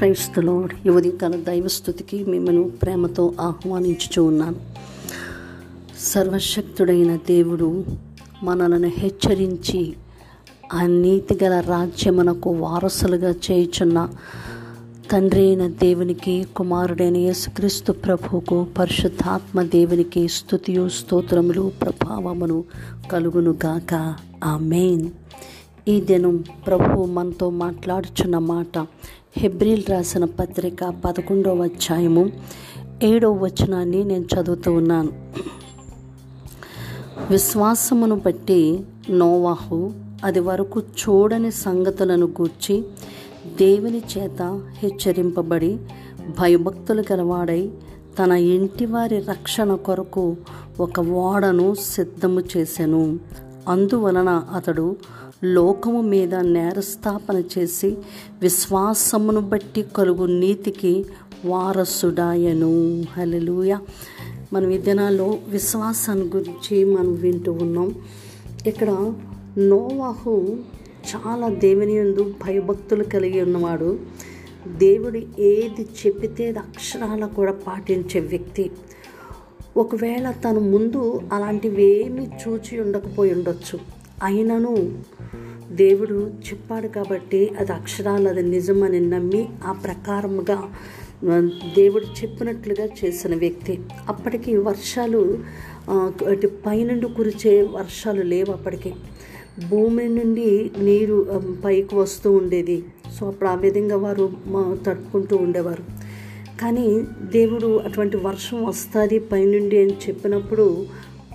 క్రైస్తలో యువతికాల దైవస్థుతికి మిమ్మల్ని ప్రేమతో ఆహ్వానించుచూ ఉన్నాను. సర్వశక్తుడైన దేవుడు మనలను హెచ్చరించి ఆ నీతిగల రాజ్యమునకు వారసులుగా చేయుచున్న తండ్రి అయిన దేవునికి కుమారుడైన యేసుక్రీస్తు ప్రభువుకు పరిశుద్ధాత్మ దేవునికి స్థుతియు స్తోత్రములు ప్రభావమును కలుగునుగాక. ఆ మెయిన్ ఈ దినం ప్రభు మనతో మాట్లాడుచున్న మాట హెబ్రిల్ రాసిన పత్రిక పదకొండవ అధ్యాయము ఏడవ వచనాన్ని నేను చదువుతూ ఉన్నాను. విశ్వాసమును బట్టి నోవాహు అది వరకు చూడని సంగతులను గూర్చి దేవుని చేత హెచ్చరింపబడి భయభక్తులు గలవాడై తన ఇంటివారి రక్షణ కొరకు ఒక ఓడను సిద్ధము చేసెను. అందువలన అతడు లోకము మీద నేరస్థాపన చేసి విశ్వాసమును బట్టి కలుగు నీతికి వారసుడాయను. హలలుయ మనం ఈ దినాల్లో విశ్వాసాన్ని గురించి మనం వింటూ ఉన్నాం. ఇక్కడ నోవాహు చాలా దేవుని యందు భయభక్తులు కలిగి ఉన్నవాడు. దేవుడు ఏది చెప్పితే అక్షరాలు కూడా పాటించే వ్యక్తి. ఒకవేళ తను ముందు అలాంటివి ఏమీ చూచి ఉండకపోయి ఉండొచ్చు. అయినను దేవుడు చెప్పాడు కాబట్టి అది అక్షరాలు అది నిజమని నమ్మి ఆ ప్రకారముగా దేవుడు చెప్పినట్లుగా చేసిన వ్యక్తి. అప్పటికి వర్షాలు అటు పైనుండి కురిచే వర్షాలు లేవు అప్పటికి. భూమి నుండి నీరు పైకి వస్తూ ఉండేది. సో అప్పుడు ఆ విధంగా వారు తట్టుకుంటూ ఉండేవారు. కానీ దేవుడు అటువంటి వర్షం వస్తుంది పైనుండి అని చెప్పినప్పుడు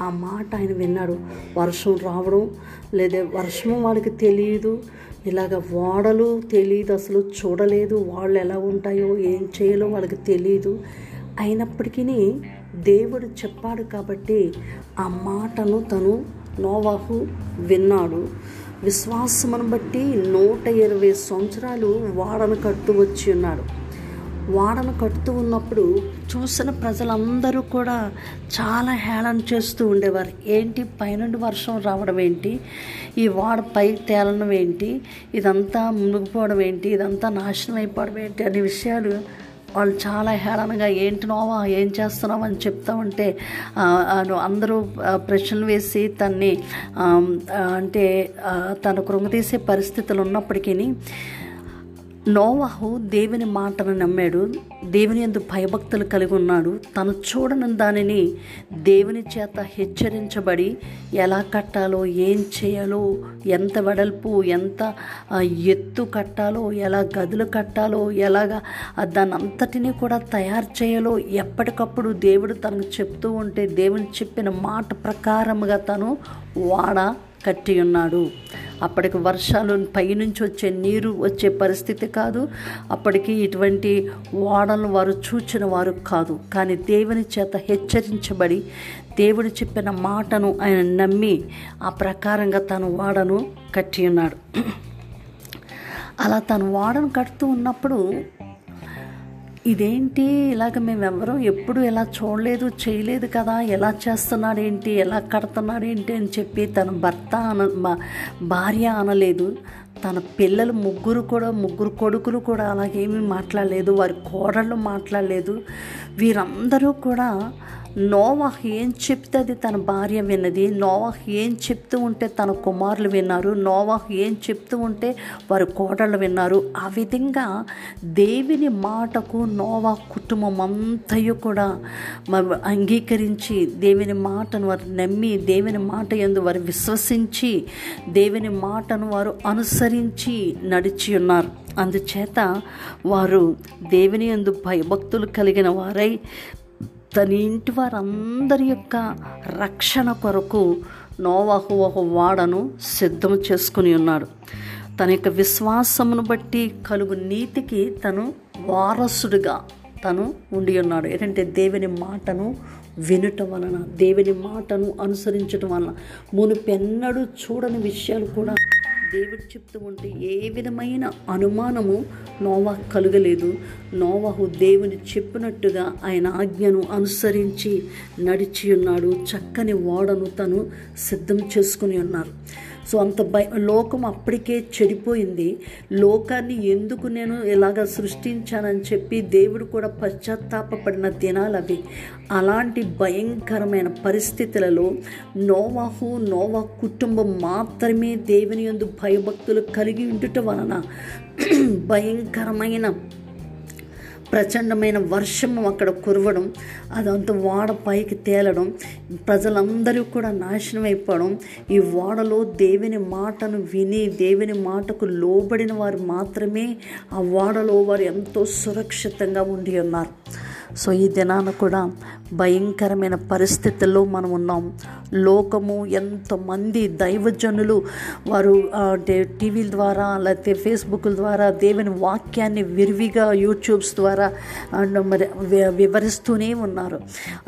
ఆ మాట ఆయన విన్నాడు. వర్షం రావడం లేదా వర్షం వాళ్ళకి తెలియదు ఇలాగ ఓడలు తెలియదు అసలు చూడలేదు వాళ్ళు ఎలా ఉంటాయో ఏం చేయాలో వాళ్ళకి తెలియదు అయినప్పటికీ దేవుడు చెప్పాడు కాబట్టి ఆ మాటను తను నోవాహు విన్నాడు. విశ్వాసమును బట్టి నూట ఇరవై సంవత్సరాలు వాడను కట్టు వచ్చి ఉన్నాడు. వాడను కట్టుతూ ఉన్నప్పుడు చూసిన ప్రజలందరూ కూడా చాలా హేళన చేస్తూ ఉండేవారు. ఏంటి? పైనుండి వర్షం రావడం ఏంటి? ఈ వాడ పై తేలడం ఏంటి? ఇదంతా మునిగిపోవడం ఏంటి? ఇదంతా నాశనం అయిపోవడం ఏంటి? అనే విషయాలు వాళ్ళు చాలా హేళనగా ఏంటి నోవా? ఏం చేస్తున్నావు? అని చెప్తా ఉంటే అందరూ ప్రశ్నలు వేసి తన్ని అంటే తను కృంగతీసే పరిస్థితులు ఉన్నప్పటికీ నోవాహు దేవుని మాటను నమ్మాడు. దేవుని ఎందు భయభక్తులు కలిగి ఉన్నాడు. తను చూడని దానిని దేవుని చేత హెచ్చరించబడి ఎలా కట్టాలో ఏం చేయాలో ఎంత వెడల్పు ఎంత ఎత్తు కట్టాలో ఎలా గదులు కట్టాలో ఎలాగా దాని అంతటినీ కూడా తయారు చేయాలో ఎప్పటికప్పుడు దేవుడు తనకు చెప్తూ ఉంటే దేవుని చెప్పిన మాట ప్రకారముగా తను వాడ. కట్టి ఉన్నాడు. అప్పటికి వర్షాలు పైనుంచి వచ్చే నీరు వచ్చే పరిస్థితి కాదు. అప్పటికి ఇటువంటి ఓడలు వారు చూచిన వారు కాదు. కానీ దేవుని చేత హెచ్చరించబడి దేవుడు చెప్పిన మాటను ఆయన నమ్మి ఆ ప్రకారంగా తను వాడను కట్టి ఉన్నాడు. అలా తను వాడను కడుతూ ఉన్నప్పుడు ఇదేంటి? ఇలాగ మేము ఎప్పుడు ఎలా చూడలేదు చేయలేదు కదా. ఎలా చేస్తున్నాడు ఏంటి ఎలా కడుతున్నాడు ఏంటి అని చెప్పి తన భర్త అన భార్య అనలేదు. తన పిల్లలు ముగ్గురు కూడా ముగ్గురు కొడుకులు కూడా అలాగేమీ మాట్లాడలేదు. వారి కోడళ్ళు మాట్లాడలేదు. వీరందరూ కూడా నోవాహ్ ఏం చెప్తే అది తన భార్య విన్నది? నోవాహ్ ఏం చెప్తూ ఉంటే తన కుమారులు విన్నారు. నోవాహ్ ఏం చెప్తూ ఉంటే వారి కోడళ్ళు విన్నారు. ఆ విధంగా దేవుని మాటకు నోవా కుటుంబం అంతయు కూడా అంగీకరించి దేవుని మాటను వారు నమ్మి దేవుని మాట ఎందు వారు విశ్వసించి దేవుని మాటను వారు అనుసరించి నడిచి ఉన్నారు. అందుచేత వారు దేవుని ఎందు భయభక్తులు కలిగిన వారై తన ఇంటి వారందరి యొక్క రక్షణ కొరకు నోవాహు ఒక వాడను సిద్ధం చేసుకుని ఉన్నాడు. తన యొక్క విశ్వాసమును బట్టి కలుగు నీతికి తను వారసుడిగా తను ఉండి ఉన్నాడు. ఏంటంటే దేవుని మాటను వినటం వలన దేవుని మాటను అనుసరించటం వలన మునుపెన్నడూ చూడని విషయాలు కూడా దేవుడు చెప్తూ ఉంటే ఏ విధమైన అనుమానము నోవా కలగలేదు. నోవాహు దేవుని చెప్పినట్టుగా ఆయన ఆజ్ఞను అనుసరించి నడిచి ఉన్నాడు. చక్కని ఓడను తను సిద్ధం చేసుకుని ఉన్నారు. సో అంత భయ లోకం అప్పటికే చెడిపోయింది. లోకాన్ని ఎందుకు నేను ఇలాగ సృష్టించానని చెప్పి దేవుడు కూడా పశ్చాత్తాపపడిన దినాలు అవి. అలాంటి భయంకరమైన పరిస్థితులలో నోవాహు నోవా కుటుంబం మాత్రమే దేవుని యందు భయభక్తులు కలిగి ఉండుట వలన భయంకరమైన ప్రచండమైన వర్షము అక్కడ కురవడం అదంతా వాడ పైకి తేలడం ప్రజలందరూ కూడా నాశనం అయిపోవడం. ఈ వాడలో దేవుని మాటను విని దేవుని మాటకు లోబడిన వారు మాత్రమే ఆ వాడలో వారు ఎంతో సురక్షితంగా ఉండి ఉన్నారు. సో ఈ దినాన కూడా భయంకరమైన పరిస్థితుల్లో మనం ఉన్నాం. లోకము ఎంతమంది దైవజనులు వారు అంటే టీవీల ద్వారా లేకపోతే ఫేస్బుక్ ద్వారా దేవుని వాక్యాన్ని విరివిగా యూట్యూబ్స్ ద్వారా అండ్ మరి వివరిస్తూనే ఉన్నారు.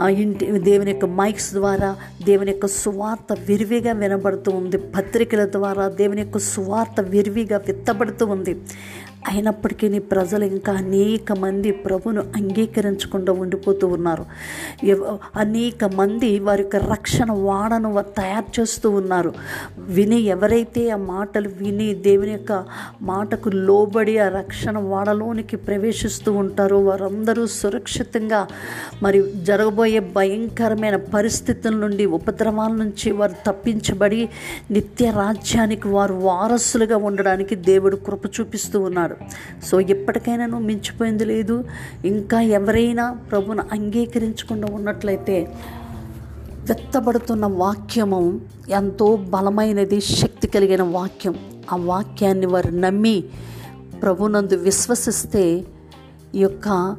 ఆ ఇంటి దేవుని యొక్క మైక్స్ ద్వారా దేవుని యొక్క సువార్త విరివిగా వినబడుతూ ఉంది. పత్రికల ద్వారా దేవుని యొక్క సువార్త విరివిగా విత్తబడుతూ ఉంది. అయినప్పటికీ నీ ప్రజలు ఇంకా అనేక మంది ప్రభును అంగీకరించకుండా ఉండిపోతూ ఉన్నారు. అనేక మంది వారి యొక్క రక్షణ వాడను వారు తయారు చేస్తూ ఉన్నారు. విని ఎవరైతే ఆ మాటలు విని దేవుని యొక్క మాటకు లోబడి ఆ రక్షణ వాడలోనికి ప్రవేశిస్తూ ఉంటారో వారందరూ సురక్షితంగా మరి జరగబోయే భయంకరమైన పరిస్థితుల నుండి ఉపద్రవాల నుంచి వారు తప్పించబడి నిత్య రాజ్యానికి వారు వారసులుగా ఉండడానికి దేవుడు కృప చూపిస్తూ ఉన్నాడు. సో ఎప్పటికైనా మించిపోయింది లేదు. ఇంకా ఎవరైనా ప్రభును అంగీకరించకుండా ఉన్నట్లయితే వెత్తబడుతున్న వాక్యము ఎంతో బలమైనది శక్తి కలిగిన వాక్యం. ఆ వాక్యాన్ని వారు నమ్మి ప్రభునందు విశ్వసిస్తే ఈ యొక్క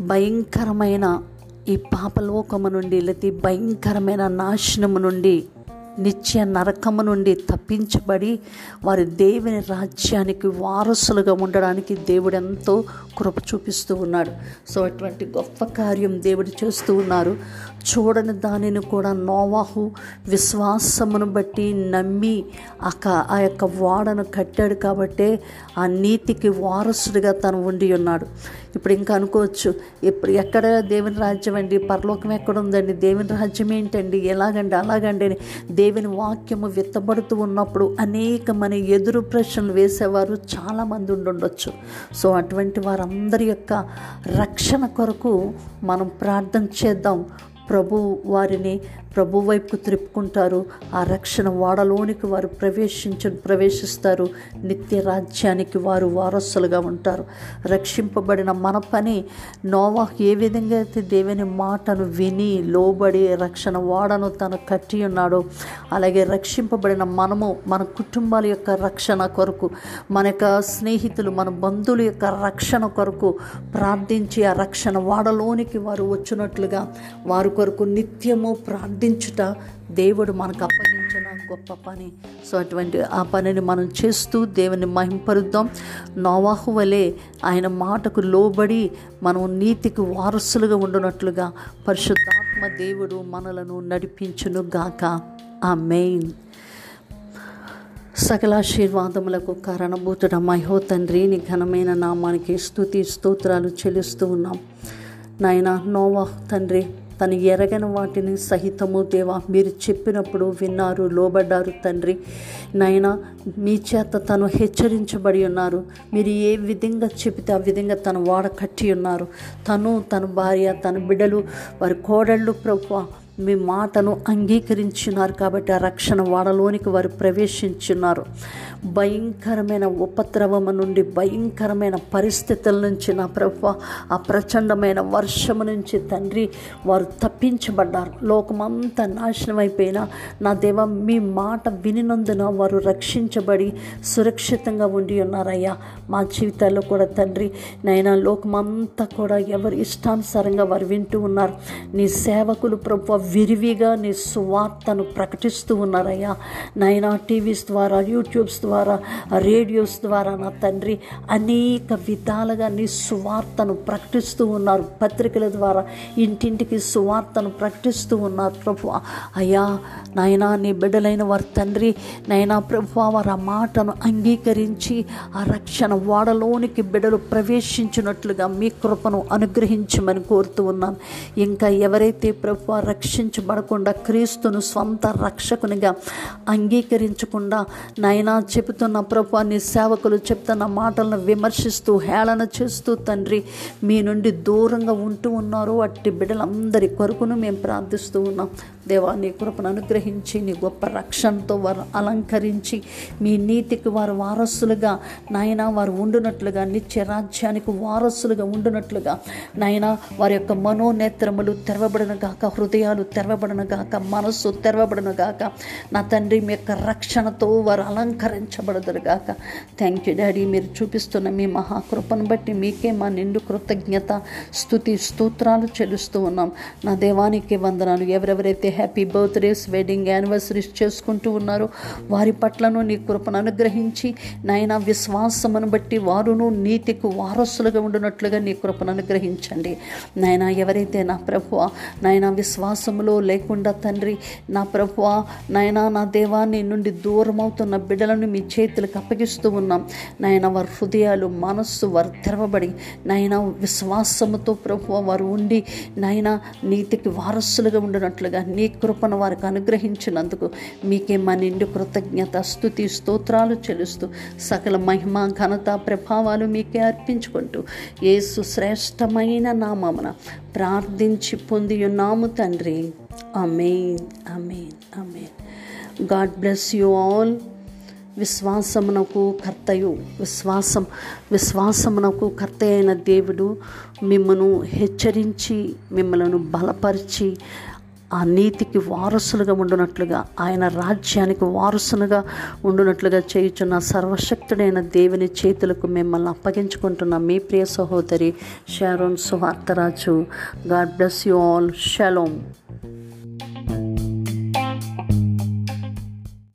భయంకరమైన ఈ పాపలోకము నుండి లేకపోతే భయంకరమైన నాశనము నుండి నిత్య నరకము నుండి తప్పించబడి వారి దేవుని రాజ్యానికి వారసులుగా ఉండడానికి దేవుడు ఎంతో కృప చూపిస్తూ ఉన్నాడు. సో అటువంటి గొప్ప కార్యం దేవుడు చేస్తూ ఉన్నారు. చూడని దానిని కూడా నోవాహు విశ్వాసమును బట్టి నమ్మి అక ఆ యొక్క వాడను కట్టాడు కాబట్టే ఆ నీతికి వారసుడిగా తను ఉండి ఉన్నాడు. ఇప్పుడు ఇంకా అనుకోవచ్చు ఇప్పుడు ఎక్కడ దేవుని రాజ్యం అండి? పరలోకం ఎక్కడ ఉందండి? దేవుని రాజ్యం ఏంటండి? ఎలాగండి? అలాగండి దేవుని దేవుని వాక్యము విత్తబడుతూ ఉన్నప్పుడు అనేక మన ఎదురు ప్రశ్నలు వేసేవారు చాలామంది ఉండుండొచ్చు. సో అటువంటి వారందరి యొక్క రక్షణ కొరకు మనం ప్రార్థన చేద్దాం. ప్రభు వారిని ప్రభు వైపుకు త్రిప్పుకుంటారు. ఆ రక్షణ వాడలోనికి వారు ప్రవేశించ ప్రవేశిస్తారు. నిత్య రాజ్యానికి వారు వారసులుగా ఉంటారు. రక్షింపబడిన మన పని నోవా ఏ విధంగా అయితే దేవుని మాటను విని లోబడి రక్షణ వాడను తను కట్టి ఉన్నాడో అలాగే రక్షింపబడిన మనము మన కుటుంబాల యొక్క రక్షణ కొరకు మన యొక్క స్నేహితులు మన బంధువుల యొక్క రక్షణ కొరకు ప్రార్థించి ఆ రక్షణ వాడలోనికి వారు వచ్చినట్లుగా వారి కొరకు నిత్యము వడ్డించుట దేవుడు మనకు అప్పగించిన గొప్ప పని. సో అటువంటి ఆ పనిని మనం చేస్తూ దేవుని మహింపరుద్దాం. నోవాహు వలె ఆయన మాటకు లోబడి మనం నీతికి వారసులుగా ఉండునట్లుగా పరిశుద్ధాత్మ దేవుడు మనలను నడిపించును గాక. ఆ మెయిన్ సకలాశీర్వాదములకు కారణభూతుడ మహో తండ్రి నీ ఘనమైన నామానికి స్తుతి స్తోత్రాలు చెల్లిస్తూ ఉన్నాం. నాయన నోవా తండ్రి తను ఎరగని వాటిని సహితము దేవా మీరు చెప్పినప్పుడు విన్నారు లోబడ్డారు తండ్రి. నాయన మీ చేత తను హెచ్చరించబడి ఉన్నారు. మీరు ఏ విధంగా చెబితే ఆ విధంగా తను వాడ కట్టి ఉన్నారు. తను తన భార్య తన బిడ్డలు వారి కోడళ్ళు ప్రభు మీ మాటను అంగీకరించున్నారు కాబట్టి ఆ రక్షణ వాడలోనికి వారు ప్రవేశించున్నారు భయంకరమైన ఉపద్రవము నుండి భయంకరమైన పరిస్థితుల నుంచి నా ప్రభు ఆ ప్రచండమైన వర్షము నుంచి తండ్రి వారు తప్పించబడ్డారు. లోకమంతా నాశనం అయిపోయినా నా దేవ మీ మాట వినినందున వారు రక్షించబడి సురక్షితంగా ఉండి ఉన్నారయ్యా. మా జీవితాల్లో కూడా తండ్రి నైనా లోకమంతా కూడా ఎవరు ఇష్టానుసారంగా వారు వింటూ ఉన్నారు. నీ సేవకులు ప్రభు విరివిగా నీ సువార్తను ప్రకటిస్తూ ఉన్నారయ్యా. నైనా టీవీస్ ద్వారా యూట్యూబ్స్ ద్వారా రేడియోస్ ద్వారా నా తండ్రి అనేక విధాలుగా నీ సువార్తను ప్రకటిస్తూ ఉన్నారు. పత్రికల ద్వారా ఇంటింటికి సువార్తను ప్రకటిస్తూ ఉన్నారు ప్రభు అయ్యా నాయనా నీ బిడ్డలైన వారి తండ్రి నైనా ప్రభు వారు ఆ మాటను అంగీకరించి ఆ రక్షణ వాడలోనికి బిడ్డలు ప్రవేశించినట్లుగా మీ కృపను అనుగ్రహించమని కోరుతూ ఉన్నాను. ఇంకా ఎవరైతే ప్రభు రక్షించబడకుండా క్రీస్తును స్వంత రక్షకునిగా అంగీకరించకుండా నైనా చెబుతున్న ప్రభు నీ సేవకులు చెప్తున్న మాటలను విమర్శిస్తూ హేళన చేస్తూ తండ్రి మీ నుండి దూరంగా ఉంటూ ఉన్నారు. అట్టి బిడ్డలందరి కొరకును మేము ప్రార్థిస్తూ ఉన్నాం. దేవా నీ కృపను అనుగ్రహించి నీ గొప్ప రక్షణతో వారు అలంకరించి మీ నీతికి వారు వారసులుగా నాయన వారు ఉండునట్లుగా నిత్య రాజ్యానికి వారసులుగా ఉండునట్లుగా నాయన వారి యొక్క మనోనేత్రములు తెరవబడిన గాక హృదయాలు తెరవబడిన గాక మనస్సు తెరవబడిన గాక నా తండ్రి మీ యొక్క రక్షణతో వారు అలంకరించబడదురు గాక. థ్యాంక్ యూ డాడీ మీరు చూపిస్తున్న మీ మహాకృపను బట్టి మీకే మా నిండు కృతజ్ఞత స్థుతి స్తోత్రాలు చెల్లిస్తూ ఉన్నాం. నా దేవానికి వందనాలు. ఎవరెవరైతే హ్యాపీ బర్త్డేస్ వెడ్డింగ్ యానివర్సరీస్ చేసుకుంటూ ఉన్నారు. వారి పట్లను నీ కృపను అనుగ్రహించి నాయన విశ్వాసమును బట్టి వారును నీతికి వారసులుగా ఉండునట్లుగా నీ కృపను అనుగ్రహించండి. నాయన ఎవరైతే నా ప్రభువ నాయన విశ్వాసములో లేకుండా తండ్రి నా ప్రభువ నాయన నా దేవాన్ని నుండి దూరం అవుతున్న బిడ్డలను మీ చేతులకు అప్పగిస్తూ ఉన్నాం. నాయన వారి హృదయాలు మనస్సు వారు తెరవబడి నాయన విశ్వాసముతో ప్రభువ వారు ఉండి నాయన నీతికి వారసులుగా ఉండినట్లుగా నీ కృపను వారికి అనుగ్రహించినందుకు మీకే మా నిండు కృతజ్ఞత స్థుతి స్తోత్రాలు చెలుస్తూ సకల మహిమ ఘనత ప్రభావాలు మీకే అర్పించుకుంటూ ఏసు శ్రేష్టమైన నామమున ప్రార్థించి పొంది ఉన్నాము తండ్రి. Amen amen amen God bless you all. విశ్వాసమునకు కర్తయు. విశ్వాసం విశ్వాసమునకు కర్త అయిన దేవుడు మిమ్మను హెచ్చరించి మిమ్మలను బలపరిచి ఆ నీతికి వారసులుగా ఉండునట్లుగా ఆయన రాజ్యానికి వారసులుగా ఉండునట్లుగా చేయుచున్న సర్వశక్తుడైన దేవుని చేతులకు మిమ్మల్ని అప్పగించుకుంటున్న మీ ప్రియ సహోదరి షారోన్ సువార్తరాజు God bless you all. Shalom